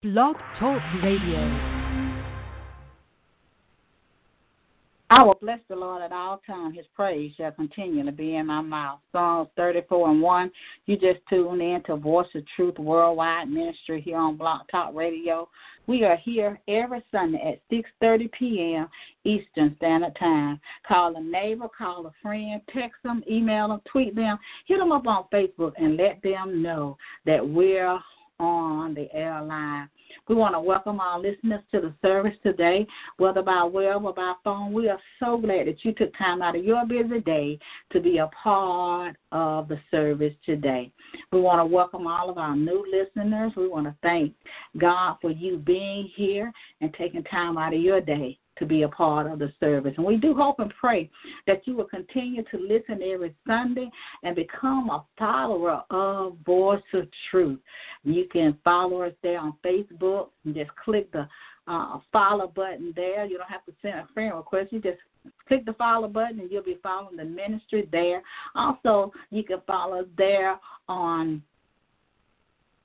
Blog Talk Radio. I will bless the Lord at all times. His praise shall continue to be in my mouth. Psalms 34 and 1. You just tune in to Voice of Truth Worldwide Ministry here on Blog Talk Radio. We are here every Sunday at 6.30 p.m. Eastern Standard Time. Call a neighbor, call a friend, text them, email them, tweet them, hit them up on Facebook, and let them know that we're on the airline. We want to welcome our listeners to the service today, whether by web or by phone. We are so glad that you took time out of your busy day to be a part of the service today. We want to welcome all of our new listeners. We want to thank God for you being here and taking time out of your day to be a part of the service. And we do hope and pray that you will continue to listen every Sunday and become a follower of Voice of Truth. You can follow us there on Facebook and just click the uh, follow button there. You don't have to send a friend request. You just click the follow button and you'll be following the ministry there. Also, you can follow us there on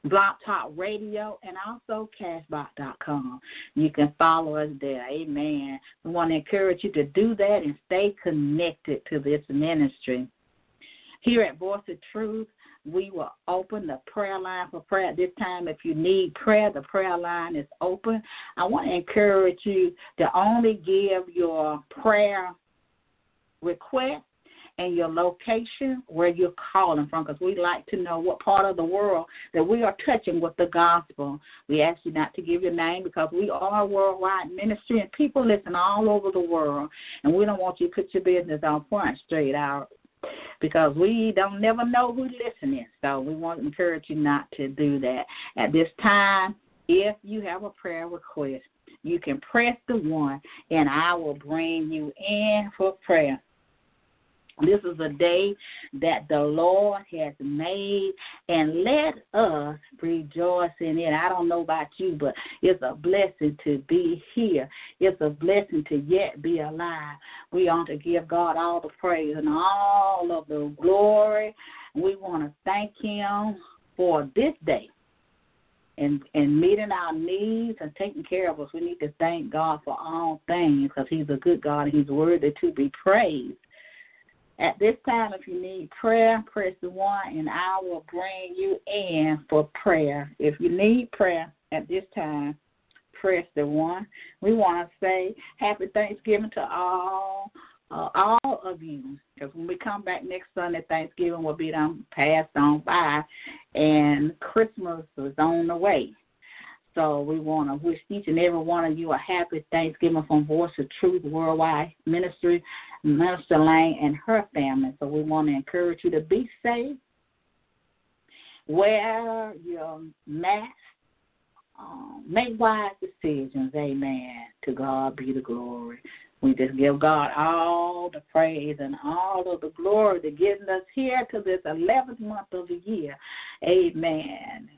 Blog Talk Radio, and also Castbox.com. You can follow us there. Amen. We want to encourage you to do that and stay connected to this ministry. Here at Voice of Truth, we will open the prayer line for prayer this time. If you need prayer, the prayer line is open. I want to encourage you to only give your prayer request and your location where you're calling from because we'd like to know what part of the world that we are touching with the gospel. We ask you not to give your name because we are a worldwide ministry and people listen all over the world and we don't want you to put your business on front straight out because we don't never know who's listening. So we want to encourage you not to do that. At this time, if you have a prayer request, you can press the one and I will bring you in for prayer. This is a day that the Lord has made, and let us rejoice in it. I don't know about you, but it's a blessing to be here. It's a blessing to yet be alive. We want to give God all the praise and all of the glory. We want to thank Him for this day and and meeting our needs and taking care of us. We need to thank God for all things because He's a good God and He's worthy to be praised. At this time, if you need prayer, press the one, and I will bring you in for prayer. If you need prayer at this time, press the one. We want to say Happy Thanksgiving to all, uh, all of you. Because when we come back next Sunday, Thanksgiving will be done passed on by, and Christmas is on the way. So we want to wish each and every one of you a happy Thanksgiving from Voice of Truth Worldwide Ministry, Minister Lane and her family. So we want to encourage you to be safe, wear your mask, um, make wise decisions. Amen. To God be the glory. We just give God all the praise and all of the glory to getting us here to this 11th month of the year. Amen.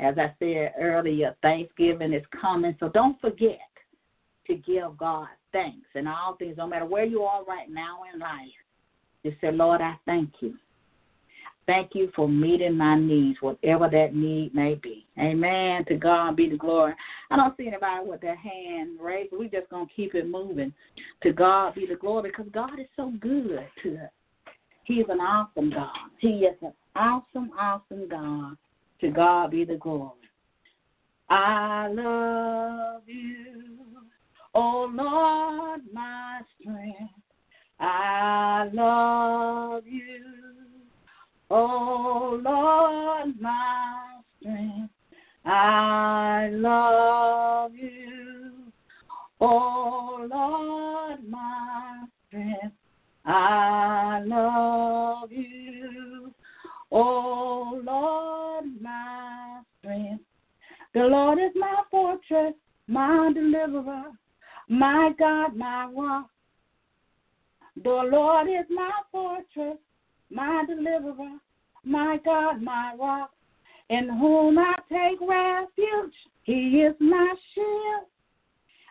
As I said earlier, Thanksgiving is coming, so don't forget to give God thanks and all things, no matter where you are right now in life. Just say, Lord, I thank you. Thank you for meeting my needs, whatever that need may be. Amen. To God be the glory. I don't see anybody with their hand raised. We're just going to keep it moving. To God be the glory because God is so good to us. He's an awesome God. He is an awesome, awesome God. To God be the glory. I love you, oh Lord, my strength. I love you, oh Lord, my strength. I love you, oh Lord, my strength. I love you, Oh Lord, my strength. The Lord is my fortress, my deliverer, my God, my rock. The Lord is my fortress, my deliverer, my God, my rock, in whom I take refuge. He is my shield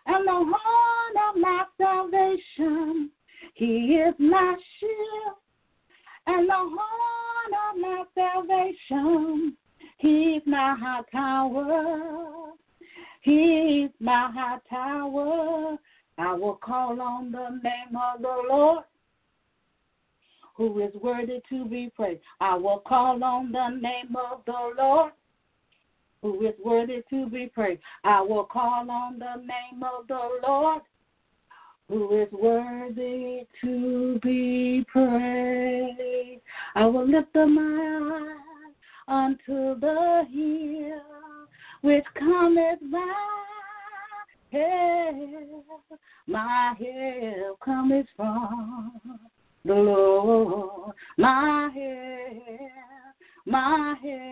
and the horn of my salvation. He is my shield and the horn of my salvation. He's my high tower. My high tower. I will call on the name of the Lord who is worthy to be praised. I will call on the name of the Lord who is worthy to be praised. I will call on the name of the Lord who is worthy to be praised. I will lift up my eyes unto the hill which cometh my help. My help cometh from the Lord. My help, my help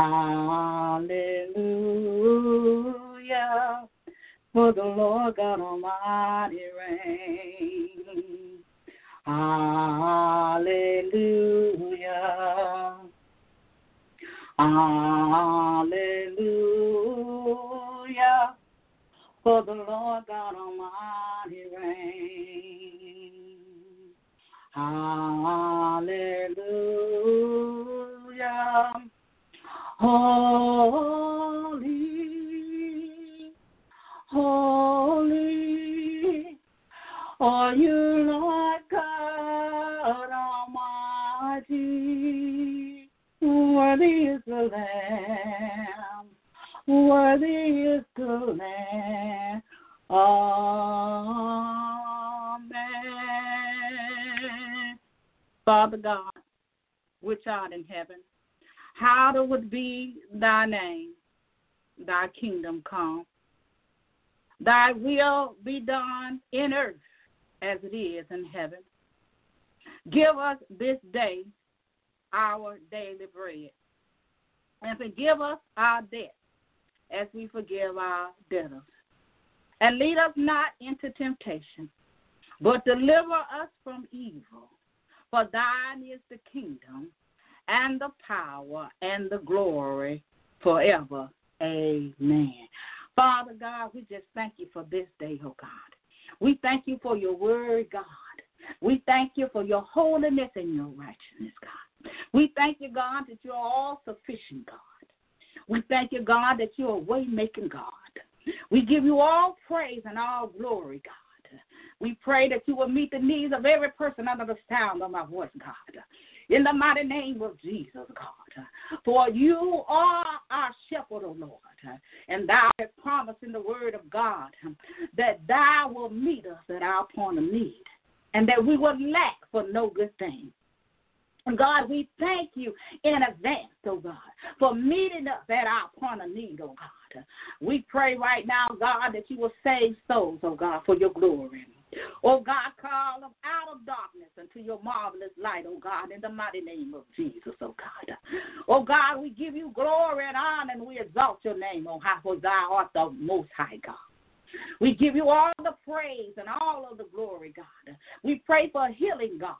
Hallelujah. For the Lord God Almighty reigns. Hallelujah. Hallelujah. For the Lord God Almighty reigns. Hallelujah. Holy, holy are you, Lord God Almighty. Worthy is the Lamb, worthy is the Lamb. Amen. Father God, which art in heaven, hallowed be thy name, thy kingdom come. Thy will be done in earth as it is in heaven. Give us this day our daily bread, and forgive us our debts as we forgive our debtors. And lead us not into temptation, but deliver us from evil. For thine is the kingdom, and the power, and the glory forever. Amen. Father God, we just thank you for this day, oh God. We thank you for your word, God. We thank you for your holiness and your righteousness, God. We thank you, God, that you're all sufficient, God. We thank you, God, that you're a way making God. We give you all praise and all glory, God. We pray that you will meet the needs of every person under the sound of my voice, God. In the mighty name of Jesus, God. For you are our shepherd, O Lord. And thou hast promised in the word of God that thou will meet us at our point of need and that we will lack for no good thing. God, we thank you in advance, oh God, for meeting us at our point of need, oh God. We pray right now, God, that you will save souls, oh God, for your glory. Oh God, call them out of darkness into your marvelous light, oh God, in the mighty name of Jesus, oh God. Oh God, we give you glory and honor and we exalt your name, oh high, for thou art the most high God. We give you all the praise and all of the glory, God. We pray for healing, God,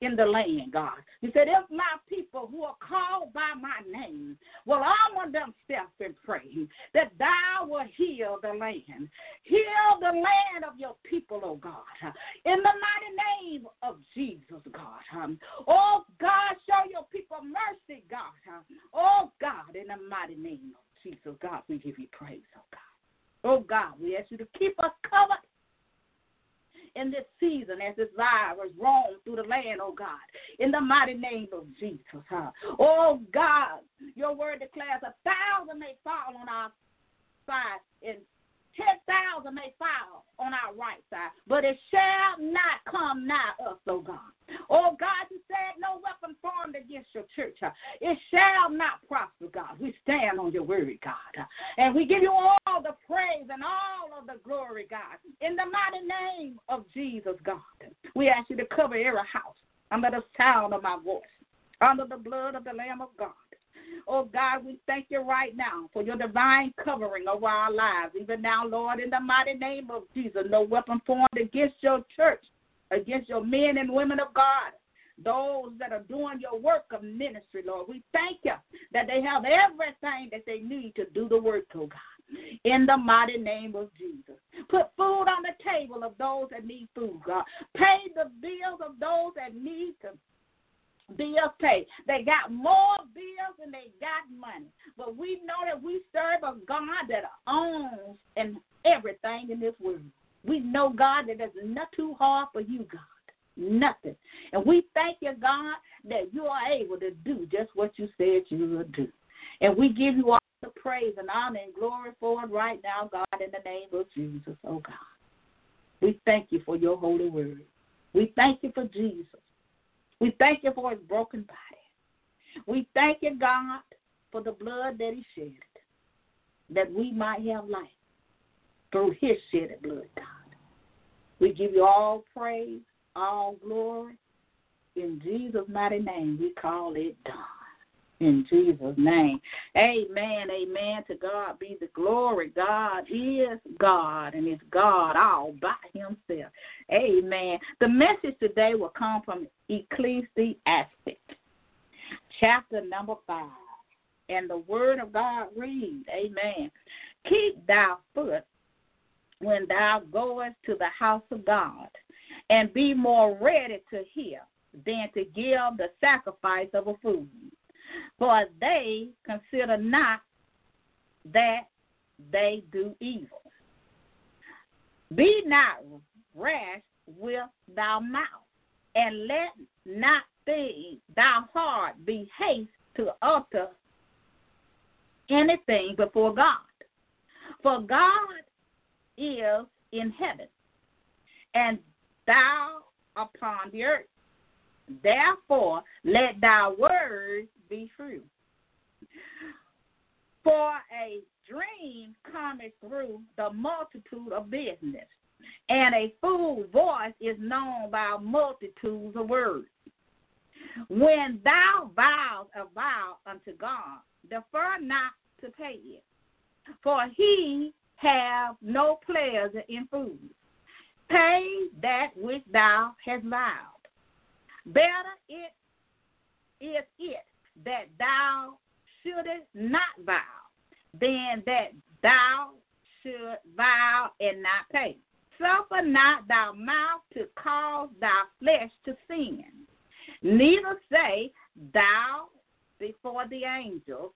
in the land, God. You said, if my people who are called by my name will humble themselves and pray, that thou will heal the land. Heal the land of your people, oh God. In the mighty name of Jesus, God. Oh God, show your people mercy, God. Oh God, in the mighty name of Jesus, God, we give you praise, oh God. Oh God, we ask you to keep us covered in this season as this virus roams through the land, oh God, in the mighty name of Jesus. Huh? Oh God, your word declares a thousand may fall on our side and 10,000 may fall on our right side, but it shall not come nigh us, oh God. Oh God, you said no weapon formed against your church. Uh, it shall not prosper, God. We stand on your word, God. Uh, and we give you all the praise and all of the glory, God. In the mighty name of Jesus, God. We ask you to cover every house under the sound of my voice, under the blood of the Lamb of God. Oh God, we thank you right now for your divine covering over our lives. Even now, Lord, in the mighty name of Jesus, no weapon formed against your church, against your men and women of God, those that are doing your work of ministry, Lord. We thank you that they have everything that they need to do the work, oh God. In the mighty name of Jesus. Put food on the table of those that need food, God. Pay the bills of those that need to bills paid. They got more bills than they got money. But we know that we serve a God that owns and everything in this world. We know, God, that not too hard for you, God. Nothing. And we thank you, God, that you are able to do just what you said you would do. And we give you all the praise and honor and glory for it right now, God, in the name of Jesus, oh God. We thank you for your holy word. We thank you for Jesus. We thank you for his broken body. We thank you, God, for the blood that he shed, that we might have life through his shedded blood, God. We give you all praise, all glory. In Jesus' mighty name, we call it done. In Jesus' name. Amen. Amen. To God be the glory. God is God, and is God all by himself. Amen. The message today will come from Ecclesiastes, chapter number 5. And the word of God reads, Amen. Keep thy foot when thou goest to the house of God, and be more ready to hear than to give the sacrifice of a fool for they consider not that they do evil. Be not rash with thy mouth, and let not thee, thy heart be haste to utter anything before God. For God is in heaven, and thou upon the earth. Therefore, let thy words be true. For a dream cometh through the multitude of business, and a fool's voice is known by multitudes of words. When thou vows a vow unto God, defer not to pay it, for he have no pleasure in food. Pay that which thou hast vowed. Better it is it that thou shouldest not vow than that thou should vow and not pay. Suffer not thy mouth to cause thy flesh to sin. Neither say thou before the angels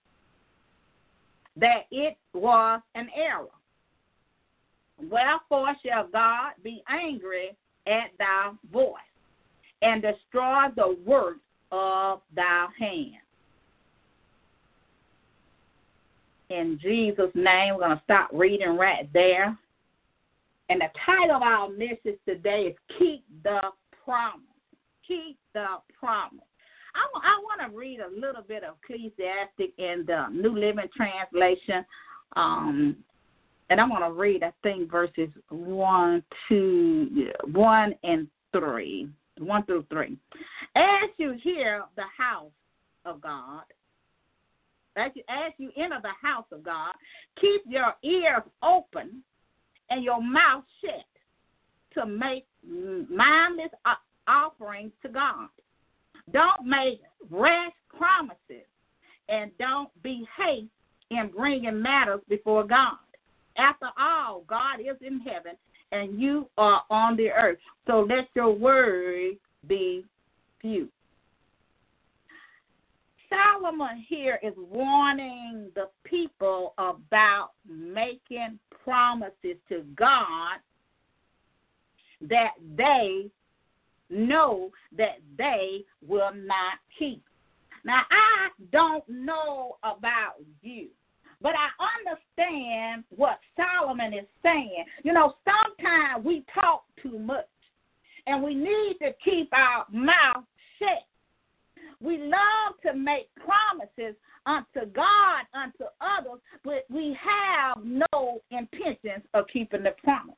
that it was an error. Wherefore shall God be angry at thy voice and destroy the work of thy hand. In Jesus' name, we're going to stop reading right there. And the title of our message today is Keep the Promise. Keep the Promise. I, I want to read a little bit of Ecclesiastic in the New Living Translation. Um, and I'm going to read, I think, verses 1, 2, 1 and 3. 1 through 3. As you hear the house of God, as you, as you enter the house of God, keep your ears open and your mouth shut to make mindless offerings to God. Don't make rash promises and don't be hasty in bringing matters before God. After all, God is in heaven and you are on the earth. So let your words be few. Solomon here is warning the people about making promises to God that they know that they will not keep. Now, I don't know about you, but I understand what Solomon is saying. You know, sometimes we talk too much, and we need to keep our mouth shut. We love to make promises unto God, unto others, but we have no intentions of keeping the promise.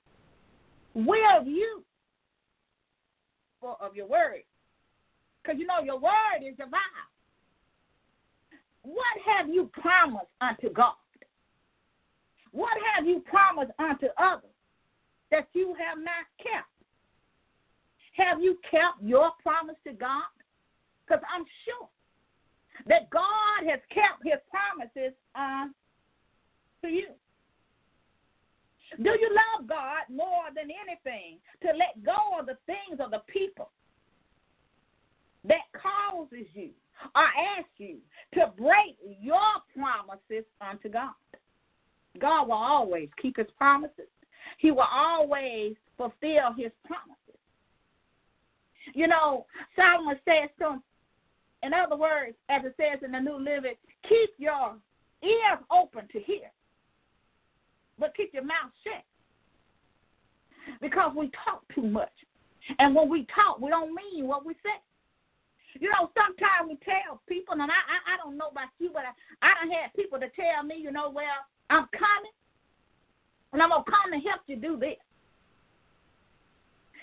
Will you of your word? Because you know your word is your vow. What have you promised unto God? What have you promised unto others that you have not kept? Have you kept your promise to God? Because I'm sure that God has kept his promises uh, unto you. Do you love God more than anything to let go of the things of the people that causes you or ask you to break your promises unto God? God will always keep his promises. He will always fulfill his promises. You know, Solomon says to in other words, as it says in the New Living, keep your ears open to hear, but keep your mouth shut. Because we talk too much. And when we talk, we don't mean what we say. You know, sometimes we tell people, and I, I, I don't know about you, but I, I don't have people to tell me, you know, well, I'm coming, and I'm gonna come to help you do this.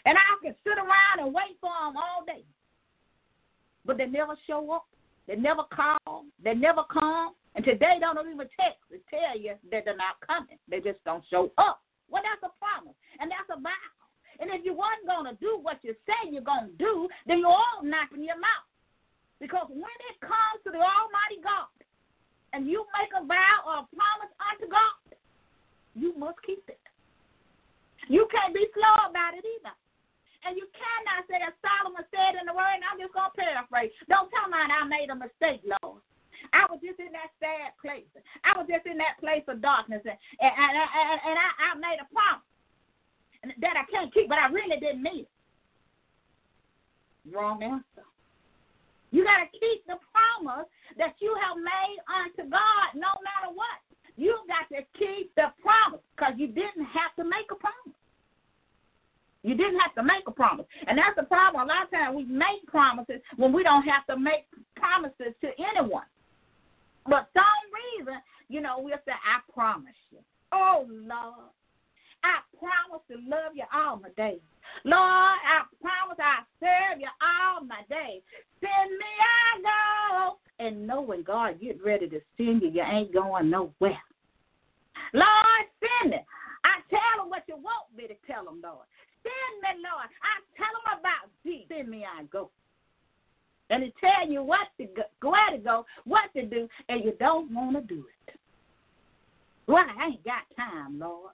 And I can sit around and wait for them all day, but they never show up. They never call. They never come. And today, don't even text to tell you that they're not coming. They just don't show up. Well, that's a promise, and that's a vow. And if you weren't going to do what you say you're going to do, then you're all knocking your mouth. Because when it comes to the Almighty God, and you make a vow or a promise unto God, you must keep it. You can't be slow about it either. And you cannot say, as Solomon said in the word, and I'm just going to paraphrase. Don't tell me I made a mistake, Lord. I was just in that sad place. I was just in that place of darkness, and, and, and, and I, I made a promise that I can't keep, but I really didn't mean it. Wrong answer. You got to keep the promise that you have made unto God no matter what. You got to keep the promise because you didn't have to make a promise. You didn't have to make a promise. And that's the problem. A lot of times we make promises when we don't have to make promises to anyone. But some reason, you know, we'll say, I promise you. Oh, Lord. I promise to love you all my days. Lord, I promise I'll serve you all my days. Send me, I go. And knowing God get ready to send you, you ain't going nowhere. Lord, send me. I tell them what you want me to tell them, Lord. Send me, Lord. I tell them about thee. Send me, I go. And it tell you what to go, where to go, what to do, and you don't want to do it. Well, I ain't got time, Lord.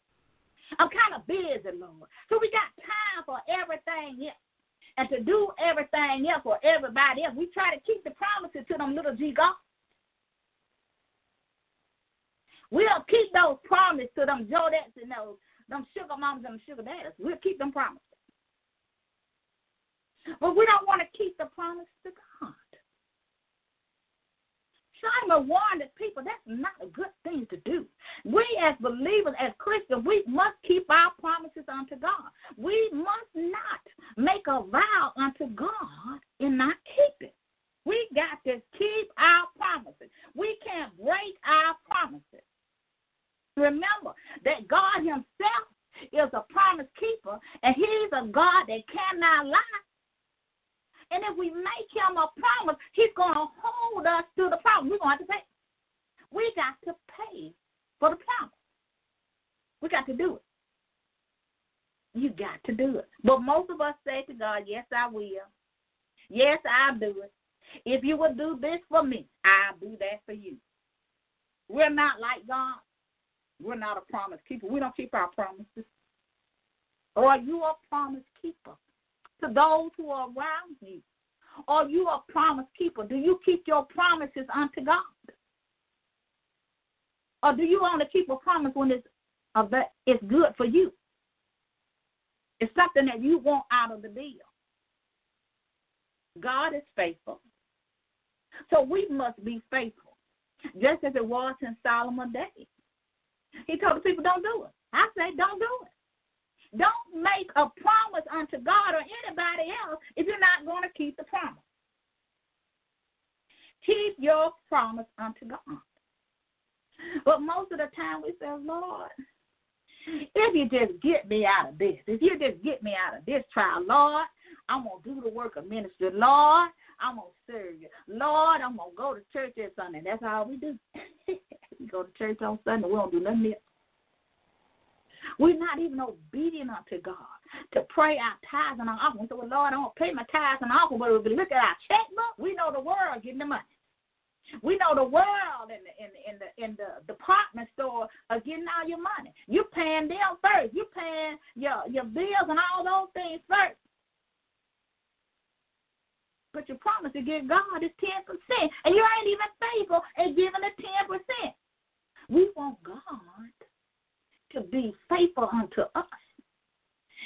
I'm kind of busy, Lord. So we got time for everything else. And to do everything else for everybody else, we try to keep the promises to them little G God. We'll keep those promises to them Jodettes and those them sugar moms and them sugar daddies. We'll keep them promises. But we don't want to keep the promise to God. Solomon warned the people that's not a good thing to do. We, as believers, as Christians, we must keep our promises unto God. We must not make a vow unto God and not keep it. We got to keep our promises. We can't break our promises. Remember, that God Himself is a promise keeper, and He's a God that cannot lie. And if we make Him a promise, He's going to hold us to the promise. We're going to have to pay. We got to pay for the promise. We got to do it. You got to do it. But most of us say to God, Yes, I will. Yes, I'll do it. If you will do this for me, I'll do that for you. We're not like God. We're not a promise keeper. We don't keep our promises. Are you a promise keeper to those who are around you? Are you a promise keeper? Do you keep your promises unto God? Or do you only keep a promise when it's, it's good for you? It's something that you want out of the deal. God is faithful. So we must be faithful, just as it was in Solomon's day. He told the people, don't do it. I say, don't do it. Don't make a promise unto God or anybody else if you're not going to keep the promise. Keep your promise unto God. But most of the time we say, Lord, if you just get me out of this, if you just get me out of this trial, Lord, I'm going to do the work of ministry. Lord, I'm going to serve you. Lord, I'm going to go to church this Sunday. That's all we do. we go to church on Sunday. We don't do nothing else. We're not even obedient unto God to pray our tithes and our offering. So, well, Lord, I don't pay my tithes and offering, but if we look at our checkbook, we know the world getting the money. We know the world in the in the in the in the department store are getting all your money. You're paying them first. You're paying your your bills and all those things first. But your promise to give God is ten percent, and you ain't even faithful in giving the ten percent. We want God to be faithful unto us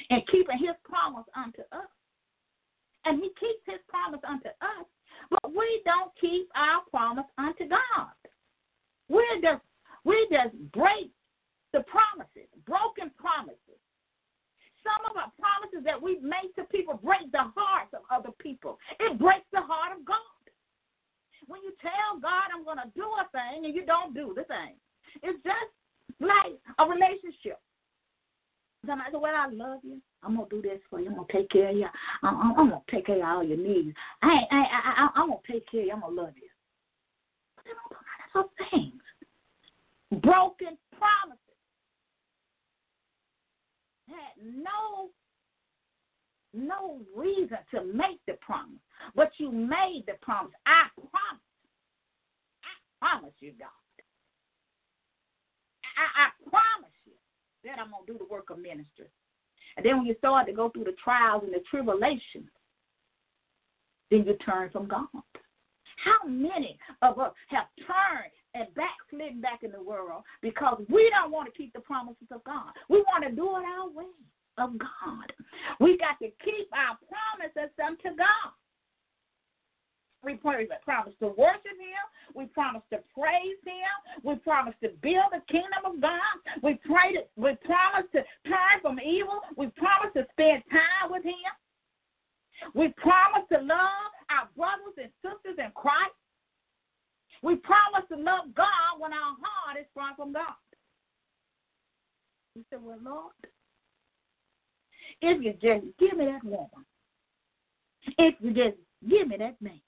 and keeping His promise unto us, and He keeps His promise unto us but we don't keep our promise unto God. We just we just break the promises, broken promises. Some of our promises that we make to people break the hearts of other people. It breaks the heart of God. When you tell God I'm gonna do a thing and you don't do the thing. It's just like a relationship. Somebody said, Well, I love you. I'm gonna do this for you. I'm gonna take care of you. I'm, I'm, I'm gonna take care of all your needs. I, I, I, I, I'm gonna take care of you. I'm gonna love you. But they don't of those things. Broken promises had no no reason to make the promise, but you made the promise. I promise. I promise you, God. I, I promise you that I'm gonna do the work of ministry. And then when you start to go through the trials and the tribulations, then you turn from God. How many of us have turned and backslidden back in the world because we don't want to keep the promises of God? We want to do it our way of God. We got to keep our promises unto God. We promise to worship Him. We promise to praise Him. We promise to build the kingdom of God. We pray to, we promise to turn from evil. We promise to spend time with Him. We promise to love our brothers and sisters in Christ. We promise to love God when our heart is far from God. We said, Well, Lord, if you just give me that woman, if you just give me that man,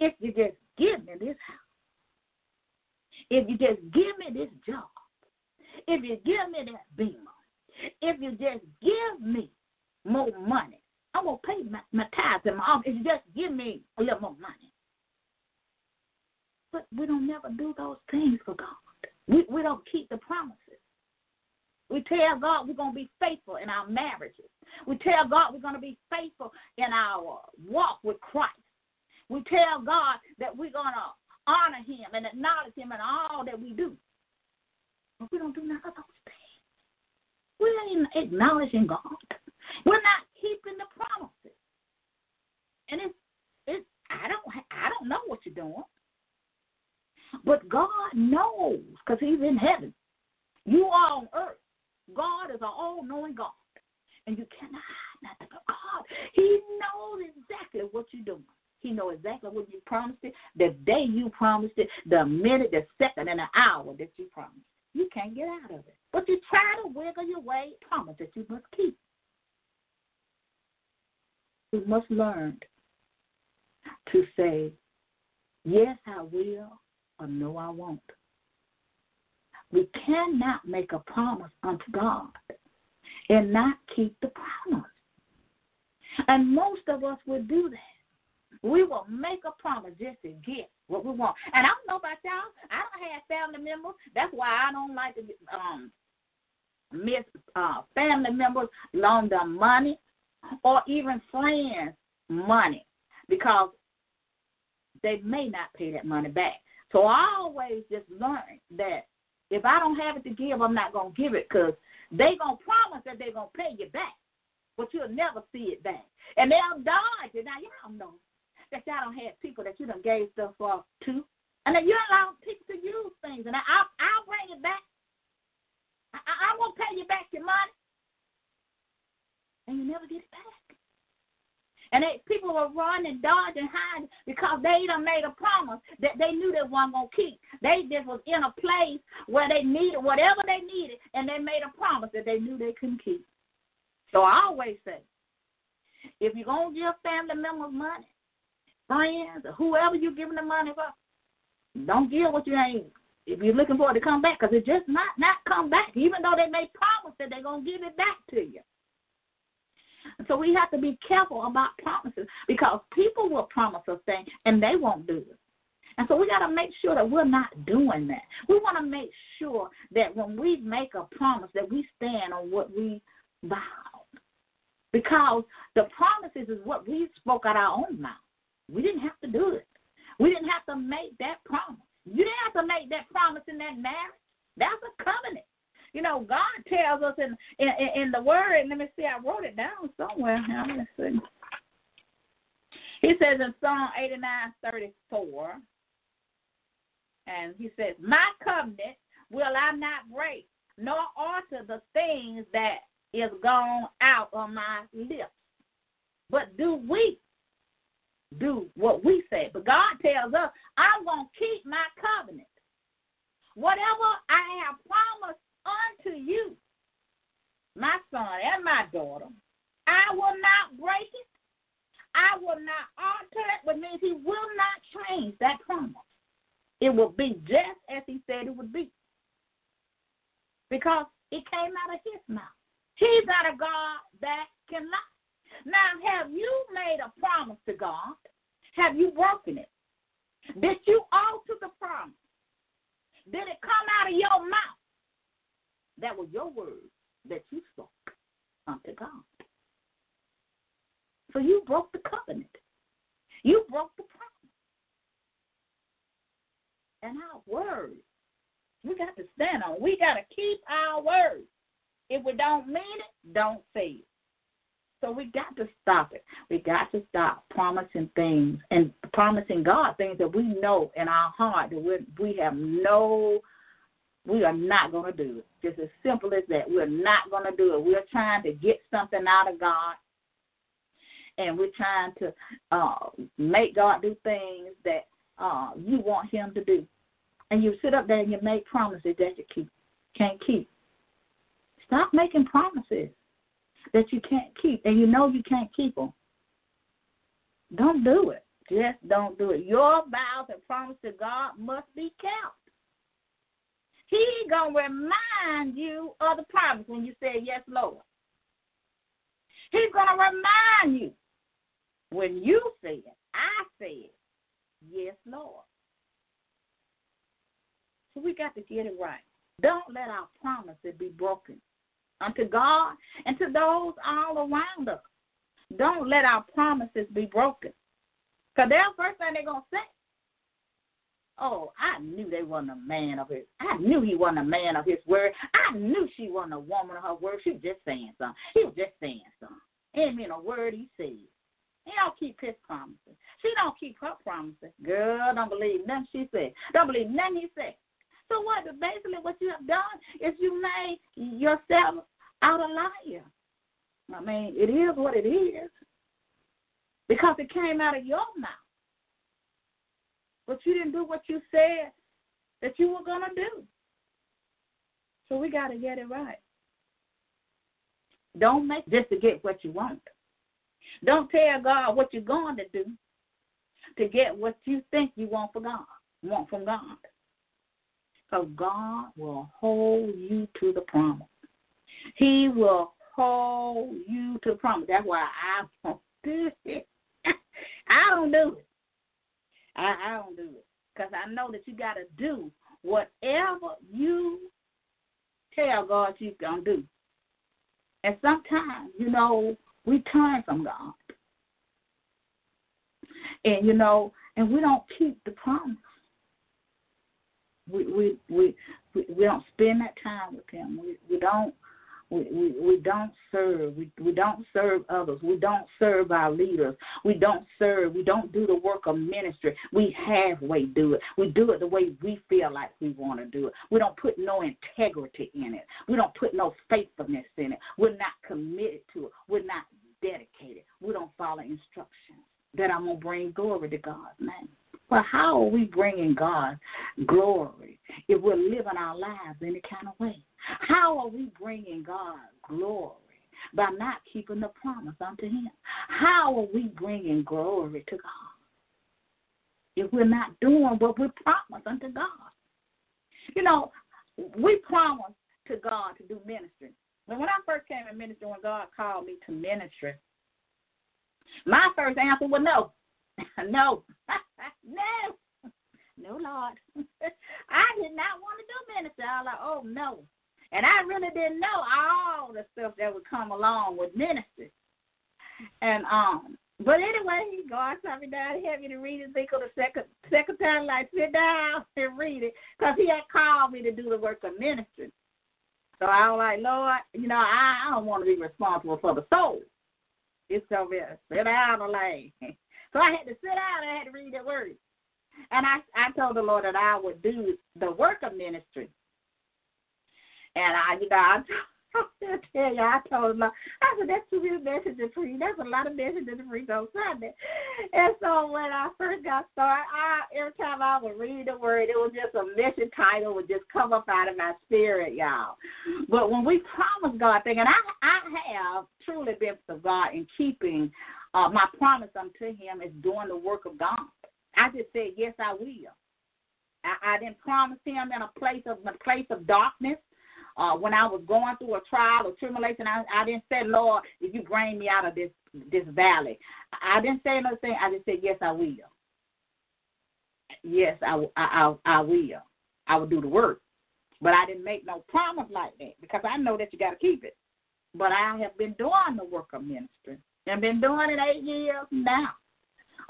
if you just give me this house, if you just give me this job, if you give me that beamer, if you just give me more money, I'm gonna pay my, my tithes and my. If you just give me a little more money. But we don't never do those things for God. We we don't keep the promises. We tell God we're going to be faithful in our marriages. We tell God we're going to be faithful in our walk with Christ. We tell God that we're going to honor Him and acknowledge Him in all that we do. But we don't do none of those things. We ain't acknowledging God. We're not keeping the promises. And it's, it's I don't I don't know what you're doing. But God knows because He's in heaven. You are on earth. God is an all knowing God. And you cannot hide nothing from God. He knows exactly what you're doing. He knows exactly what you promised it, the day you promised it, the minute, the second, and the hour that you promised. You can't get out of it. But you try to wiggle your way, promise that you must keep. We must learn to say, yes, I will, or no, I won't. We cannot make a promise unto God and not keep the promise. And most of us will do that. We will make a promise just to get what we want. And I don't know about y'all. I don't have family members. That's why I don't like to um miss uh, family members loan them money or even friends money because they may not pay that money back. So I always just learn that if I don't have it to give, I'm not gonna give it because they gonna promise that they're gonna pay you back, but you'll never see it back, and they'll dodge it. Now y'all know that y'all don't have people that you done gave stuff for to, and then you allow people to use things, and I, I'll, I'll bring it back. I, I, I won't pay you back your money, and you never get it back. And they, people were running, dodging, hiding because they done made a promise that they knew they weren't going to keep. They just was in a place where they needed whatever they needed, and they made a promise that they knew they couldn't keep. So I always say, if you're going to give family members money, friends, or whoever you're giving the money for, don't give what you ain't. If you're looking for it to come back, because it just not not come back, even though they may promise that they're gonna give it back to you. So we have to be careful about promises because people will promise us things and they won't do it. And so we got to make sure that we're not doing that. We want to make sure that when we make a promise that we stand on what we vowed. Because the promises is what we spoke out our own mouth. We didn't have to do it. We didn't have to make that promise. You didn't have to make that promise in that marriage. That's a covenant. You know, God tells us in in, in the Word. Let me see, I wrote it down somewhere. Let me see. He says in Psalm eighty nine thirty four, and he says, "My covenant will I not break, nor alter the things that is gone out of my lips. But do we do what we say? But God tells us, I'm going to keep my covenant. Whatever I have promised unto you, my son and my daughter. I will not break it. I will not alter it, which means he will not change that promise. It will be just as he said it would be. Because it came out of his mouth. He's not a God that can lie. Now, have you made a promise to God? Have you broken it? Did you alter the promise? Did it come out of your mouth? That was your word that you spoke unto God. So you broke the covenant. You broke the promise. And our word, we got to stand on. We got to keep our word. If we don't mean it, don't say it. So we got to stop it. We got to stop promising things and promising God things that we know in our heart that we we have no we are not going to do it. Just as simple as that. We're not going to do it. We're trying to get something out of God, and we're trying to uh, make God do things that uh, you want Him to do. And you sit up there and you make promises that you keep, can't keep. Stop making promises that you can't keep, and you know you can't keep them. Don't do it. Just don't do it. Your vows and promises to God must be kept. He gonna remind you of the promise when you say yes, Lord. He's gonna remind you when you said, I said, yes, Lord. So we got to get it right. Don't let our promises be broken unto God and to those all around us. Don't let our promises be broken. Because that's the first thing they're going to say. Oh, I knew they wasn't a man of his. I knew he wasn't a man of his word. I knew she wasn't a woman of her word. She was just saying something. He was just saying something. Ain't mean a word he said. He don't keep his promises. She don't keep her promises. Girl, don't believe nothing she said. Don't believe nothing he said. So what? Basically, what you have done is you made yourself out a liar. I mean, it is what it is because it came out of your mouth but you didn't do what you said that you were going to do. So we got to get it right. Don't make just to get what you want. Don't tell God what you're going to do to get what you think you want for God, want from God. Because God will hold you to the promise. He will hold you to the promise. That's why I don't do it. I don't do it. I, I don't do it. Because I know that you got to do whatever you tell God you're going to do. And sometimes, you know, we turn from God. And, you know, and we don't keep the promise. We we we we, we don't spend that time with him. We we don't we, we, we don't serve. We, we don't serve others. We don't serve our leaders. We don't serve. We don't do the work of ministry. We halfway do it. We do it the way we feel like we want to do it. We don't put no integrity in it. We don't put no faithfulness in it. We're not committed to it. We're not dedicated. We don't follow instructions that I'm going to bring glory to God's name. Well, how are we bringing God glory if we're living our lives any kind of way? How are we bringing God glory? By not keeping the promise unto Him. How are we bringing glory to God if we're not doing what we promised unto God? You know, we promised to God to do ministry. When I first came in ministry, when God called me to ministry, my first answer was no. no. no. No, Lord. I did not want to do ministry. I was like, oh, no. And I really didn't know all the stuff that would come along with ministry. And um, but anyway, God sat me down, had me to read Ezekiel the second second time, like sit down and read it, because He had called me to do the work of ministry. So I was like, Lord, you know, I, I don't want to be responsible for the soul. It's over there. Sit down the lane. So I had to sit down and I had to read the word. And I, I told the Lord that I would do the work of ministry. And I, you know, I told, tell you, I told him, I said, that's too many messages for you. That's a lot of messages to preach on Sunday. And so when I first got started, I, every time I would read the word, it was just a mission title would just come up out of my spirit, y'all. But when we promise God thing, and I, I have truly been of God in keeping uh, my promise unto Him is doing the work of God. I just said, yes, I will. I, I didn't promise Him in a place of a place of darkness. Uh, when I was going through a trial or tribulation, I, I didn't say, Lord, if you bring me out of this this valley, I didn't say another thing. I just said, yes, I will. Yes, I, I, I, I will. I will do the work. But I didn't make no promise like that because I know that you got to keep it. But I have been doing the work of ministry and been doing it eight years now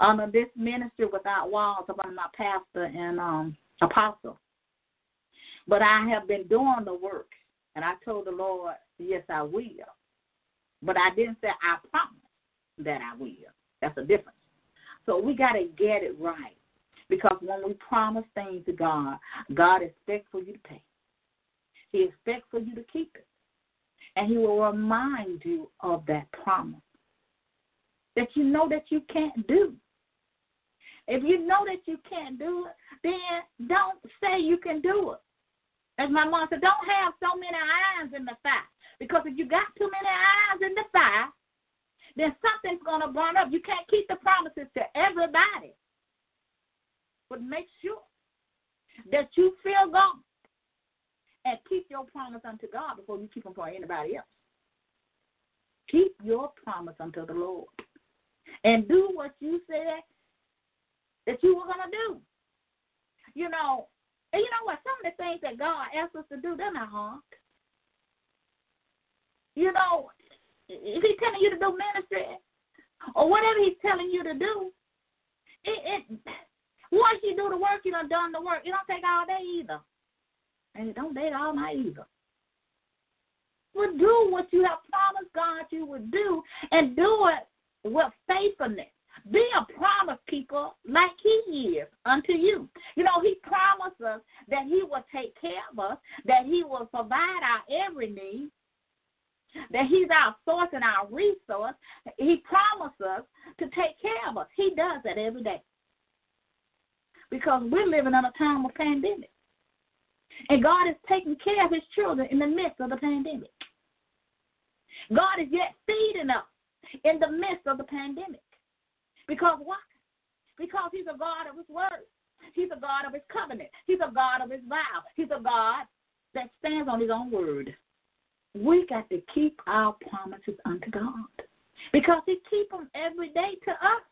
under this ministry without walls under my pastor and um apostle. But I have been doing the work and I told the Lord, Yes, I will. But I didn't say I promise that I will. That's a difference. So we gotta get it right. Because when we promise things to God, God expects for you to pay. He expects for you to keep it. And he will remind you of that promise that you know that you can't do. If you know that you can't do it, then don't say you can do it. As my mom said, don't have so many irons in the fire. Because if you got too many irons in the fire, then something's going to burn up. You can't keep the promises to everybody. But make sure that you feel God and keep your promise unto God before you keep them for anybody else. Keep your promise unto the Lord and do what you said that you were going to do. You know, and you know what? Some of the things that God asks us to do, they're not hard. You know, if He's telling you to do ministry or whatever He's telling you to do, it, it once you do the work, you done done the work. It don't take all day either, and it don't take all night either. But do what you have promised God you would do, and do it with faithfulness. Be a promise keeper like he is unto you. You know, he promised us that he will take care of us, that he will provide our every need, that he's our source and our resource. He promised us to take care of us. He does that every day. Because we're living in a time of pandemic. And God is taking care of his children in the midst of the pandemic. God is yet feeding us in the midst of the pandemic. Because why? Because he's a God of his word. He's a God of his covenant. He's a God of his vow. He's a God that stands on his own word. We got to keep our promises unto God because he keeps them every day to us.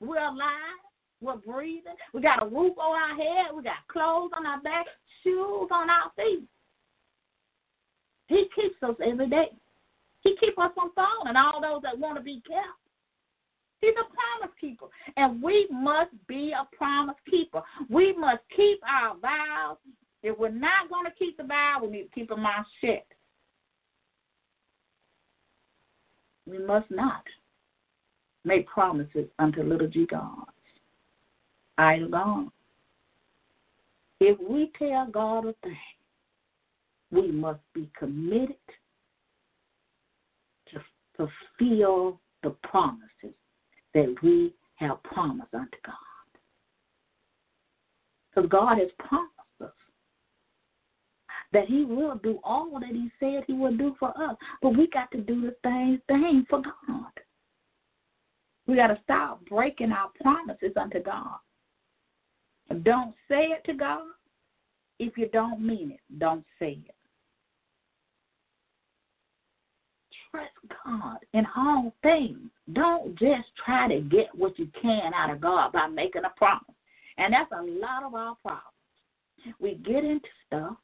We're alive. We're breathing. We got a roof over our head. We got clothes on our back, shoes on our feet. He keeps us every day. He keeps us from falling. All those that want to be kept. He's a promise keeper. And we must be a promise keeper. We must keep our vows. If we're not going to keep the vow, we need to keep our mouth shut. We must not make promises unto little g gods, idol gods. If we tell God a thing, we must be committed to fulfill the promises that we have promised unto God. Because God has promised us that He will do all that He said He would do for us. But we got to do the same thing for God. We got to stop breaking our promises unto God. Don't say it to God. If you don't mean it, don't say it. Trust God in all things. Don't just try to get what you can out of God by making a promise. And that's a lot of our problems. We get into stuff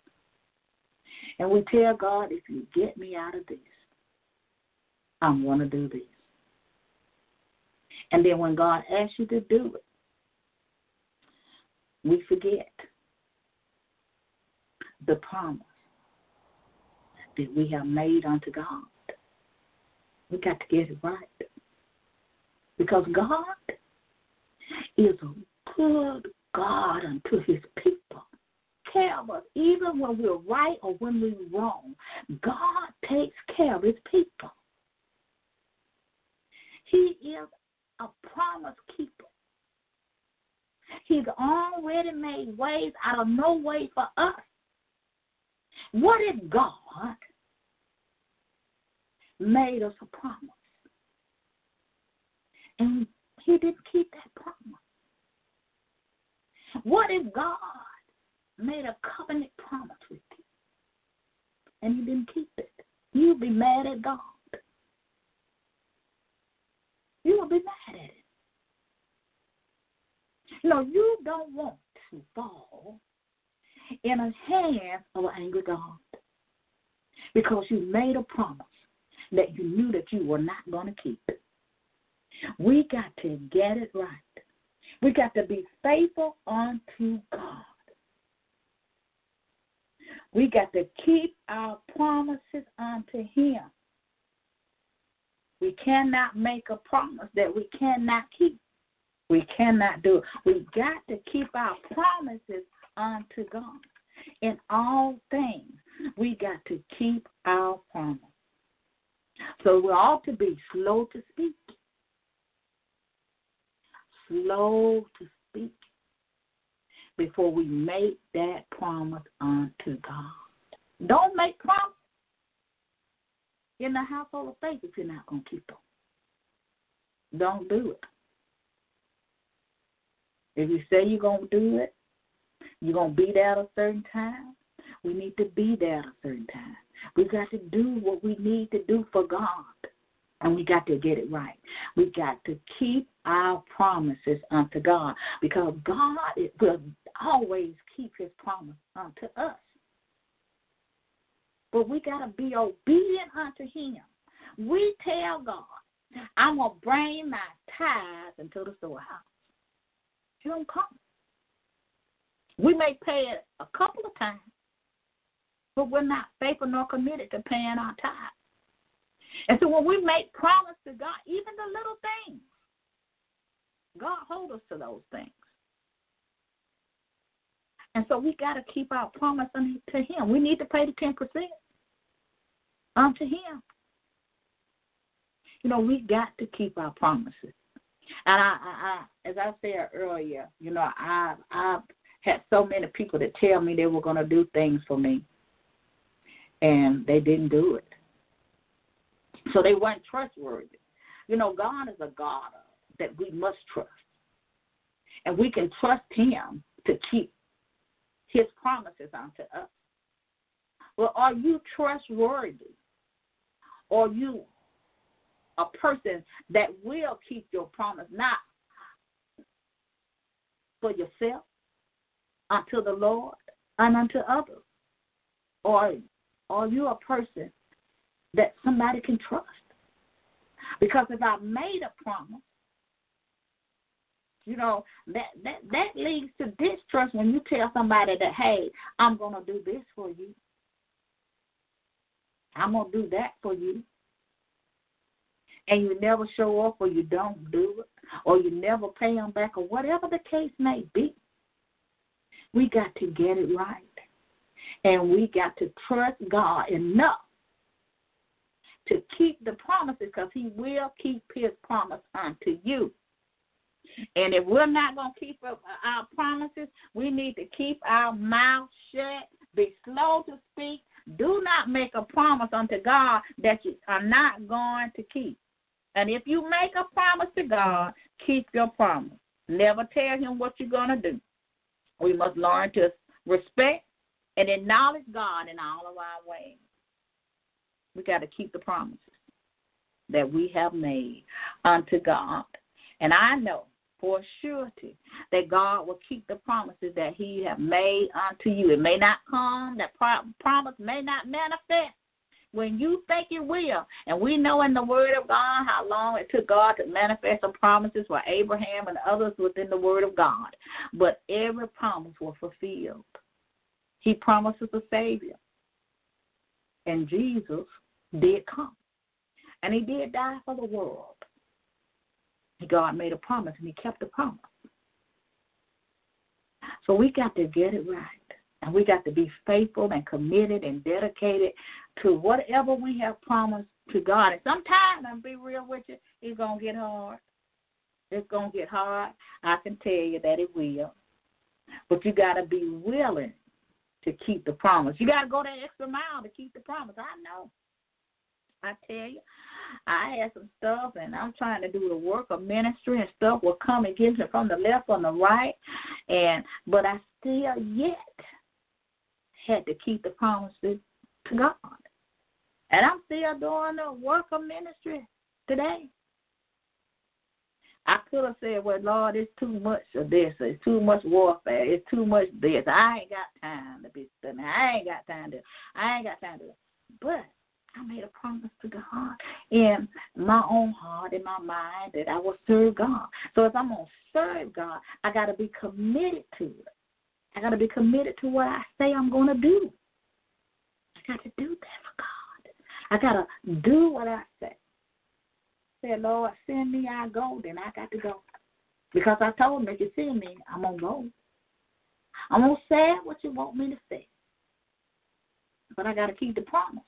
and we tell God, if you get me out of this, I'm going to do this. And then when God asks you to do it, we forget the promise that we have made unto God. We got to get it right. Because God is a good God unto his people. Care of us even when we're right or when we're wrong. God takes care of his people. He is a promise keeper. He's already made ways out of no way for us. What if God made us a promise. And he didn't keep that promise. What if God made a covenant promise with you and you didn't keep it? You'd be mad at God. You would be mad at it. No, you don't want to fall in the hands of an angry God because you made a promise that you knew that you were not going to keep. We got to get it right. We got to be faithful unto God. We got to keep our promises unto Him. We cannot make a promise that we cannot keep. We cannot do it. We got to keep our promises unto God. In all things, we got to keep our promise. So we ought to be slow to speak. Slow to speak before we make that promise unto God. Don't make promises in the household of faith if you're not going to keep them. Don't do it. If you say you're going to do it, you're going to be there at a certain time, we need to be there at a certain time. We got to do what we need to do for God. And we got to get it right. We got to keep our promises unto God because God will always keep his promise unto us. But we got to be obedient unto him. We tell God, I'm going to bring my tithes into the storehouse. You don't come. We may pay it a couple of times, but we're not faithful nor committed to paying our tithes. And so when we make promise to God, even the little things, God hold us to those things. And so we got to keep our promise to Him. We need to pay the 10% unto Him. You know, we got to keep our promises. And I, I, I as I said earlier, you know, I, I had so many people that tell me they were going to do things for me, and they didn't do it. So they weren't trustworthy. You know, God is a God that we must trust. And we can trust Him to keep His promises unto us. Well, are you trustworthy? Or you a person that will keep your promise, not for yourself, unto the Lord, and unto others? Or are you a person that somebody can trust? Because if I made a promise, you know that that that leads to distrust when you tell somebody that hey i'm going to do this for you. I'm going to do that for you. And you never show up or you don't do it or you never pay them back or whatever the case may be. We got to get it right and we got to trust god enough to keep the promises because he will keep his promise unto you and if we're not going to keep up our promises, we need to keep our mouth shut, be slow to speak. Do not make a promise unto God that you are not going to keep. And if you make a promise to God, keep your promise. Never tell him what you're going to do. We must learn to respect and acknowledge God in all of our ways. We got to keep the promises that we have made unto God. And I know for surety that God will keep the promises that He have made unto you. It may not come, that promise may not manifest when you think it will. And we know in the Word of God how long it took God to manifest the promises for Abraham and others within the Word of God. But every promise was fulfilled. He promises a Savior. And Jesus did come. And He did die for the world. God made a promise and He kept the promise. So we got to get it right. And we got to be faithful and committed and dedicated to whatever we have promised to God. And sometimes, I'm be real with you, it's going to get hard. It's going to get hard. I can tell you that it will. But you got to be willing to keep the promise. You got to go that extra mile to keep the promise. I know. I tell you, I had some stuff, and I'm trying to do the work of ministry, and stuff will come against me from the left on the right, and but I still yet had to keep the promises to God, and I'm still doing the work of ministry today. I could have said, "Well, Lord, it's too much of this. It's too much warfare. It's too much this. I ain't got time to be studying. I ain't got time to. I ain't got time to." But I made a promise to God in my own heart, in my mind, that I will serve God. So if I'm going to serve God, I got to be committed to it. I got to be committed to what I say I'm going to do. I got to do that for God. I got to do what I say. Say, Lord, send me, I go. Then I got to go. Because I told him, if you send me, I'm going to go. I'm going to say what you want me to say. But I got to keep the promises.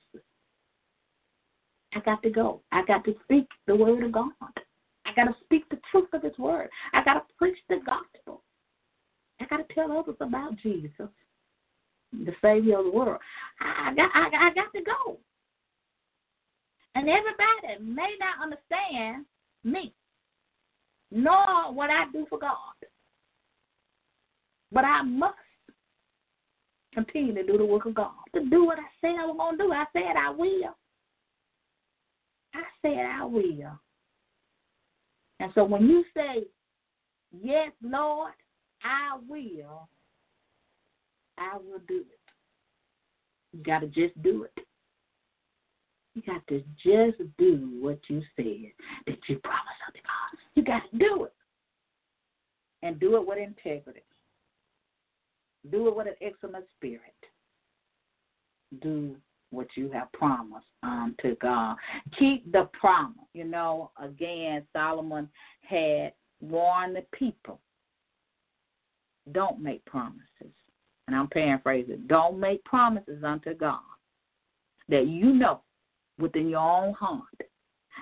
I got to go. I got to speak the word of God. I got to speak the truth of His word. I got to preach the gospel. I got to tell others about Jesus, the Savior of the world. I got, I, I got to go. And everybody may not understand me, nor what I do for God. But I must continue to do the work of God, to do what I said I was going to do. I said I will. I said I will. And so when you say, Yes, Lord, I will, I will do it. You got to just do it. You got to just do what you said that you promised unto God. You got to do it. And do it with integrity. Do it with an excellent spirit. Do what you have promised unto God. Keep the promise. You know, again, Solomon had warned the people don't make promises. And I'm paraphrasing don't make promises unto God that you know within your own heart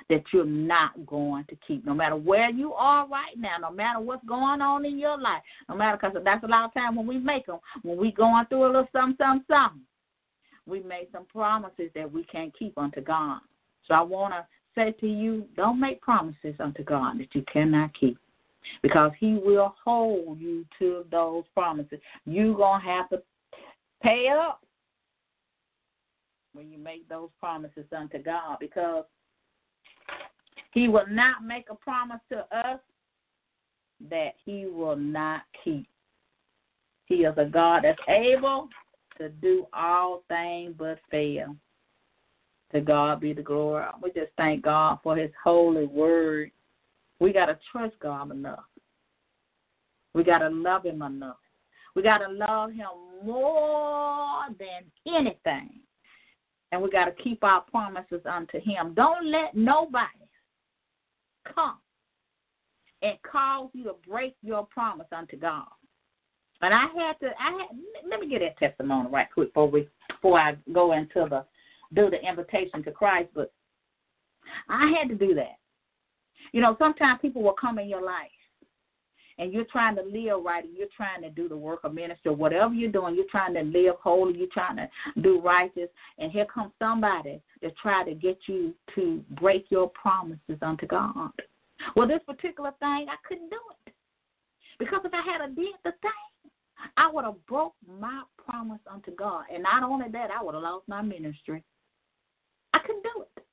that you're not going to keep. No matter where you are right now, no matter what's going on in your life, no matter because that's a lot of time when we make them, when we going through a little something, something, something, we made some promises that we can't keep unto God. So I want to say to you, don't make promises unto God that you cannot keep because he will hold you to those promises. You're going to have to pay up when you make those promises unto God because he will not make a promise to us that he will not keep. He is a God that's able to do all things but fail. To God be the glory. We just thank God for his holy word. We got to trust God enough. We got to love him enough. We got to love him more than anything. And we got to keep our promises unto him. Don't let nobody come and cause you to break your promise unto God. And I had to I had let me get that testimony right quick before we before I go into the do the invitation to Christ, but I had to do that. You know, sometimes people will come in your life and you're trying to live right and you're trying to do the work of ministry, whatever you're doing, you're trying to live holy, you're trying to do righteous, and here comes somebody to try to get you to break your promises unto God. Well, this particular thing, I couldn't do it. Because if I had a did the thing, I would have broke my promise unto God. And not only that, I would have lost my ministry. I couldn't do it.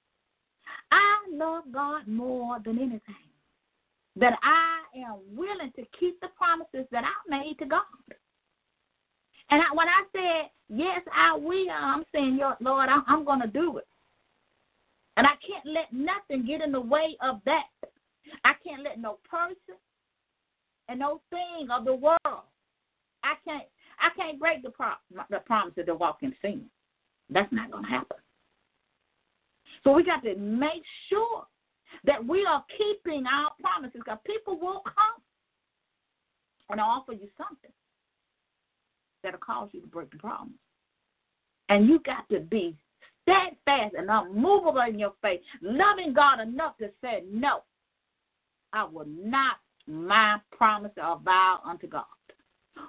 I love God more than anything. That I am willing to keep the promises that I made to God. And I, when I said, yes, I will, I'm saying, Lord, I'm, I'm going to do it. And I can't let nothing get in the way of that. I can't let no person and no thing of the world. I can't I can't break the pro- the promise of the walk in sin. That's not going to happen. So we got to make sure that we are keeping our promises because people will come and offer you something that'll cause you to break the promise. And you got to be steadfast and unmovable in your faith, loving God enough to say, No, I will not my promise or vow unto God.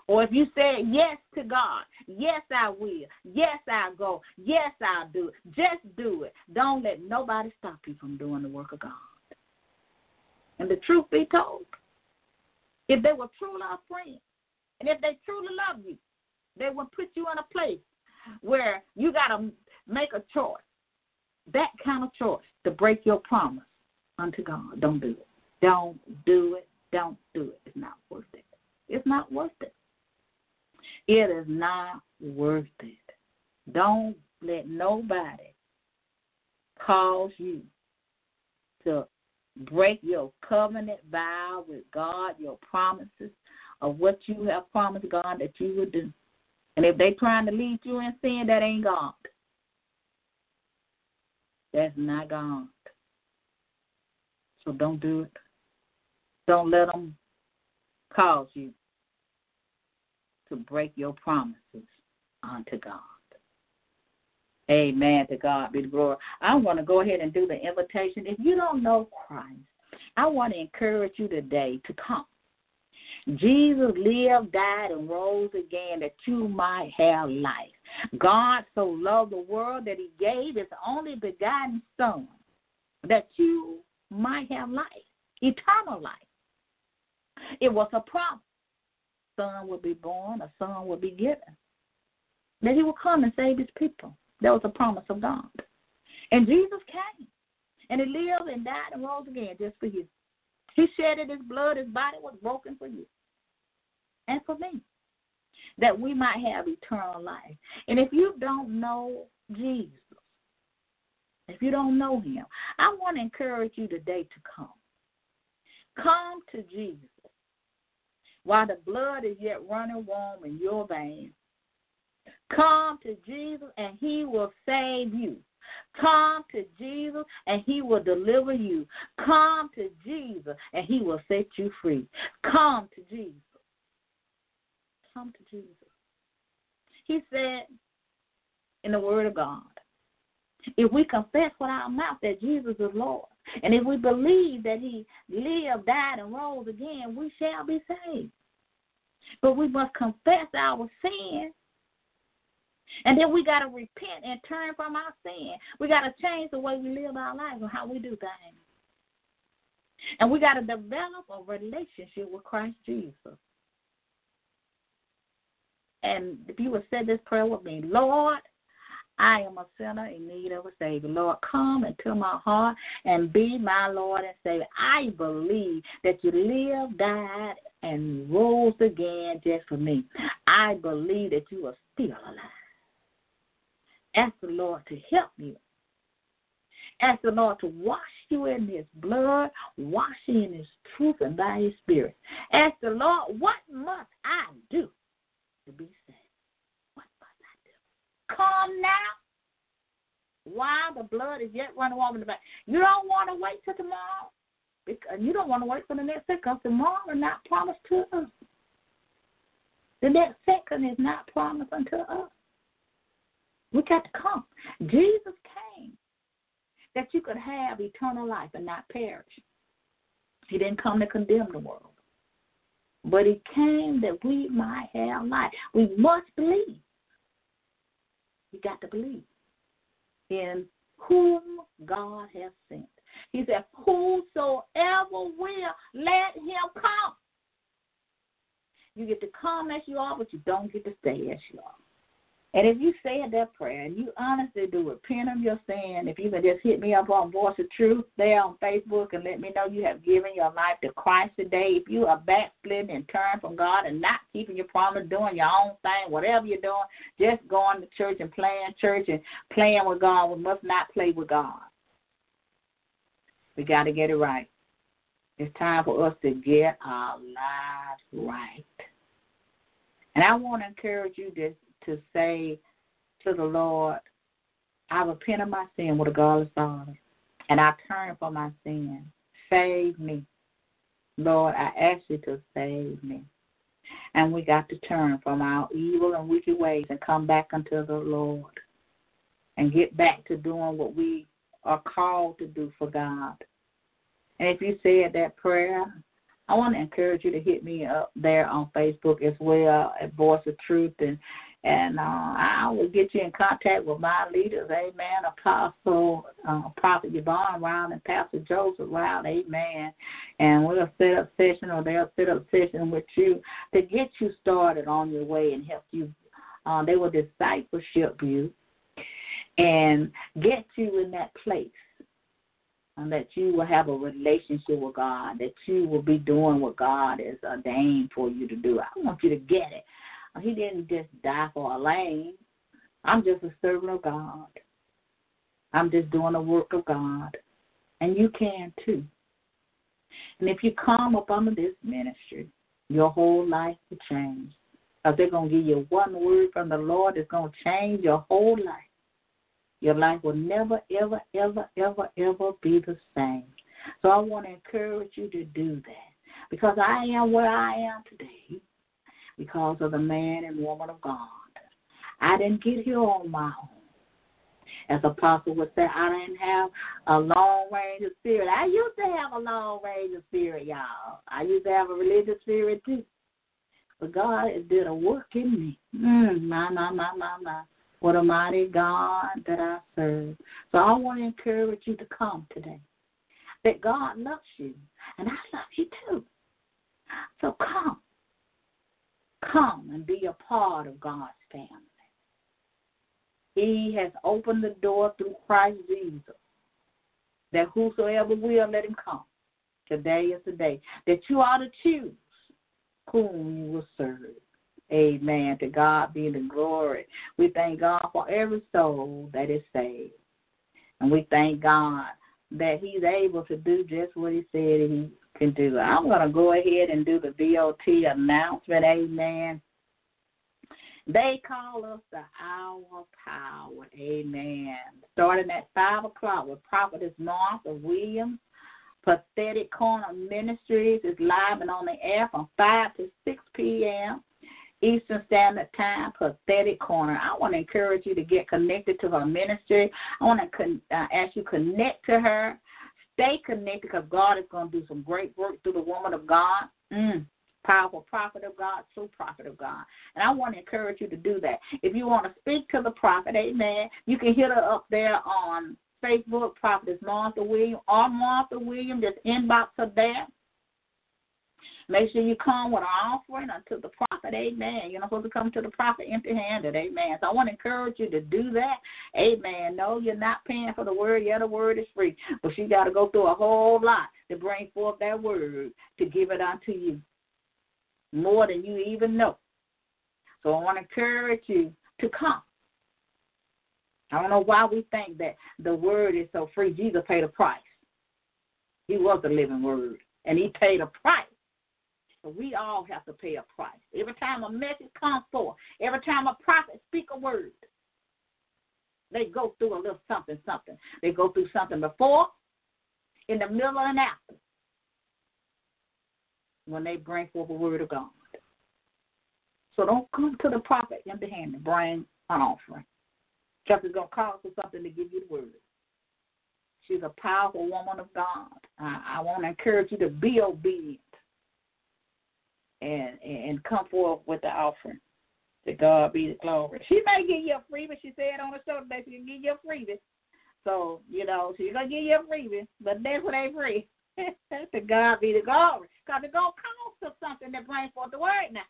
Or if you say yes to God, yes, I will, yes, I'll go, yes, I'll do it, just do it. Don't let nobody stop you from doing the work of God. And the truth be told, if they were truly a friend, and if they truly love you, they would put you in a place where you got to make a choice. That kind of choice to break your promise unto God. Don't do it. Don't do it. Don't do it. It's not worth it. It's not worth it. It is not worth it. Don't let nobody cause you to break your covenant vow with God, your promises of what you have promised God that you would do. And if they trying to lead you in sin, that ain't God. That's not God. So don't do it. Don't let them cause you to break your promises unto God. Amen. To God be the glory. I want to go ahead and do the invitation. If you don't know Christ, I want to encourage you today to come. Jesus lived, died, and rose again that you might have life. God so loved the world that he gave his only begotten Son that you might have life, eternal life. It was a promise. Son would be born, a son would be given. That he would come and save his people. That was a promise of God. And Jesus came. And he lived and died and rose again just for you. He shedded his blood, his body was broken for you. And for me. That we might have eternal life. And if you don't know Jesus, if you don't know him, I want to encourage you today to come. Come to Jesus while the blood is yet running warm in your veins. Come to Jesus and he will save you. Come to Jesus and he will deliver you. Come to Jesus and he will set you free. Come to Jesus. Come to Jesus. He said in the Word of God, if we confess with our mouth that Jesus is Lord And if we believe that he lived, died, and rose again, we shall be saved. But we must confess our sin. And then we got to repent and turn from our sin. We got to change the way we live our lives and how we do things. And we got to develop a relationship with Christ Jesus. And if you would say this prayer with me, Lord, I am a sinner in need of a Savior. Lord, come into my heart and be my Lord and Savior. I believe that you lived, died, and rose again just for me. I believe that you are still alive. Ask the Lord to help you. Ask the Lord to wash you in His blood, wash you in His truth and by His Spirit. Ask the Lord, what must I do to be saved? What must I do? Come now while the blood is yet running warm in the back. You don't want to wait till tomorrow. Because you don't want to wait for the next second tomorrow is not promised to us. The next second is not promised unto us. We got to come. Jesus came that you could have eternal life and not perish. He didn't come to condemn the world, but He came that we might have life. We must believe. You got to believe in whom God has sent. He said, Whosoever will, let him come. You get to come as you are, but you don't get to stay as you are. And if you said that prayer and you honestly do repent of your sin, if you can just hit me up on Voice of Truth there on Facebook and let me know you have given your life to Christ today. If you are backsliding and turned from God and not keeping your promise, doing your own thing, whatever you're doing, just going to church and playing church and playing with God, we must not play with God. We got to get it right. It's time for us to get our lives right. And I want to encourage you to to say to the Lord, I repent of my sin with a godless heart, and I turn from my sin. Save me. Lord, I ask you to save me. And we got to turn from our evil and wicked ways and come back unto the Lord and get back to doing what we are called to do for God. And if you said that prayer, I want to encourage you to hit me up there on Facebook as well at Voice of Truth and and uh, I will get you in contact with my leaders, amen, Apostle, uh, Prophet Yvonne Round and Pastor Joseph Round, amen. And we'll set up session or they'll set up session with you to get you started on your way and help you. Uh, they will discipleship you and get you in that place and that you will have a relationship with God, that you will be doing what God has ordained for you to do. I want you to get it. He didn't just die for a lane. I'm just a servant of God. I'm just doing the work of God. And you can too. And if you come up under this ministry, your whole life will change. Because they're going to give you one word from the Lord that's going to change your whole life. Your life will never, ever, ever, ever, ever be the same. So I want to encourage you to do that. Because I am where I am today because of the man and woman of God. I didn't get here on my own. As the Apostle would say, I didn't have a Lone Ranger spirit. I used to have a Lone Ranger spirit, y'all. I used to have a religious spirit too. But God did a work in me. Mm, my, my, my, my, my. What a mighty God that I serve. So I want to encourage you to come today. That God loves you, and I love you too. So come. Come and be a part of God's family. He has opened the door through Christ Jesus that whosoever will, let him come. Today is the day that you ought to choose whom you will serve. Amen. To God be the glory. We thank God for every soul that is saved. And we thank God that He's able to do just what He said He can do. I'm going to go ahead and do the VOT announcement. Amen. They call us the hour of power. Amen. Starting at 5 o'clock with Prophetess Martha Williams. Prophetic Corner Ministries is live and on the air from 5 to 6 p.m. Eastern Standard Time, Prophetic Corner. I want to encourage you to get connected to her ministry. I want to con- uh, ask you connect to her Stay connected because God is going to do some great work through the woman of God. Mm powerful prophet of God, true prophet of God. And I want to encourage you to do that. If you want to speak to the prophet, amen, you can hit her up there on Facebook, Prophetess Martha William or Martha William. Just inbox her there. Make sure you come with an offering unto the prophet, amen. You're not supposed to come to the prophet empty handed, amen. So I want to encourage you to do that, amen. No, you're not paying for the word, yeah, the word is free. But you got to go through a whole lot to bring forth that word to give it unto you more than you even know. So I want to encourage you to come. I don't know why we think that the word is so free. Jesus paid a price. He was the living word, and he paid a price. We all have to pay a price. Every time a message comes forth, every time a prophet speak a word, they go through a little something, something. They go through something before, in the middle, and after when they bring forth a word of God. So don't come to the prophet empty handed. Bring an offering. Because it's going to call for something to give you the word. She's a powerful woman of God. I, I want to encourage you to be obedient and and come forth with the offering. To God be the glory. She may give you a freebie. She said on the show today she can give you a freebie. So, you know, she's going to give you a freebie, but that's what ain't free. to God be the glory. Because it's going to cost us something to bring forth the word now.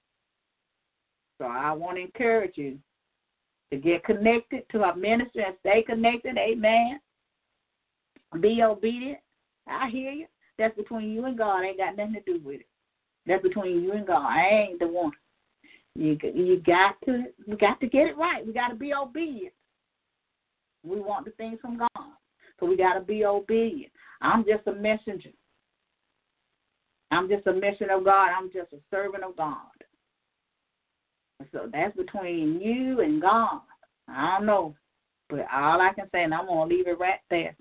So I want to encourage you to get connected to our ministry and stay connected. Amen. Be obedient. I hear you. That's between you and God. Ain't got nothing to do with it. That's between you and God. I ain't the one. You you got to we got to get it right. We got to be obedient. We want the things from God, so we got to be obedient. I'm just a messenger. I'm just a messenger of God. I'm just a servant of God. So that's between you and God. I don't know. But all I can say, and I'm to leave it right there.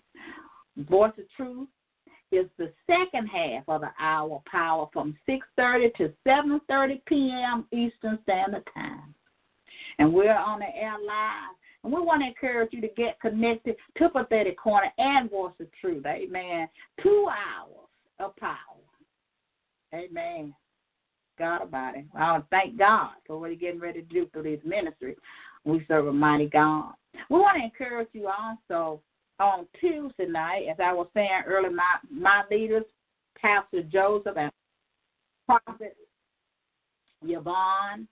Voice of Truth is the second half of the hour power from 6.30 to 7.30 p.m. Eastern Standard Time. And we're on the air live. And we want to encourage you to get connected to Prophetic Corner and Voice of Truth. Amen. Two hours of power. Amen. God about it. I want to thank God for what He's getting ready to do through this ministry. We serve a mighty God. We want to encourage you also on Tuesday night, as I was saying earlier, my my leaders, Pastor Joseph and Prophet Yvonne,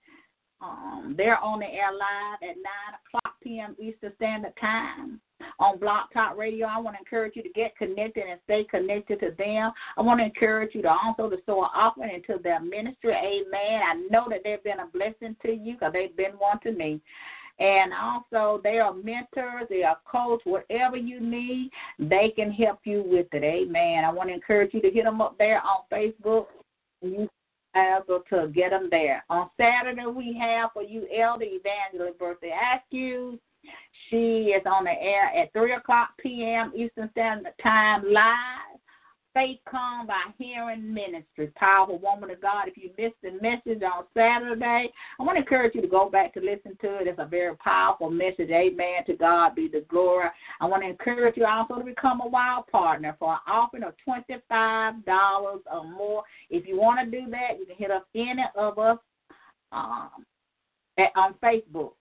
um, they're on the air live at 9 o'clock p.m. Eastern Standard Time on Blog Talk Radio. I want to encourage you to get connected and stay connected to them. I want to encourage you to also to sow an offering into their ministry. Amen. I know that they've been a blessing to you because they've been one to me. And also, they are mentors, they are coach, whatever you need, they can help you with it. Amen. I want to encourage you to hit them up there on Facebook. You able to get them there. On Saturday, we have for you Elder Evangelist Birthday Askew. She is on the air at 3 o'clock p.m. Eastern Standard Time live. Faith come by hearing ministry. Powerful woman of God. If you missed the message on Saturday, I want to encourage you to go back to listen to it. It's a very powerful message. Amen. To God be the glory. I want to encourage you also to become a wild partner for an offering of $25 or more. If you want to do that, you can hit up any of us um, at, on Facebook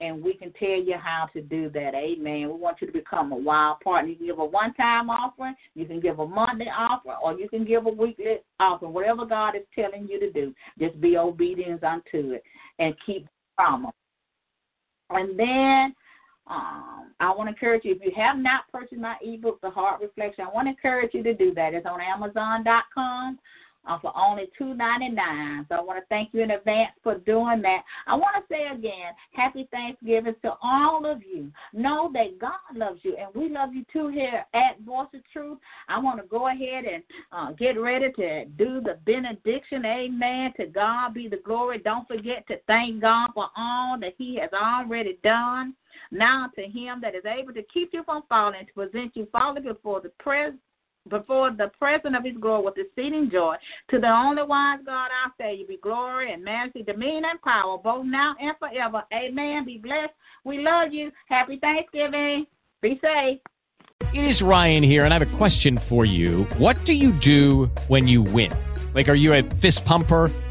and we can tell you how to do that. Amen. We want you to become a wild partner. You can give a one time offering, you can give a monthly offering, or you can give a weekly offering. Whatever God is telling you to do, just be obedient unto it and keep promise. And then um, I want to encourage you if you have not purchased my ebook, The Heart Reflection, I want to encourage you to do that. It's on Amazon.com uh, for only two ninety nine. So I want to thank you in advance for doing that. I want to say again, happy Thanksgiving to all of you. Know that God loves you, and we love you too here at Voice of Truth. I want to go ahead and uh, get ready to do the benediction. Amen. To God be the glory. Don't forget to thank God for all that He has already done. Now to Him that is able to keep you from falling, to present you falling before the presence before the presence of his glory with exceeding joy. To the only wise God, our Savior, be glory and majesty, dominion, and power, both now and forever. Amen. Be blessed. We love you. Happy Thanksgiving. Be safe. It is Ryan here, and I have a question for you. What do you do when you win? Like, are you a fist pumper?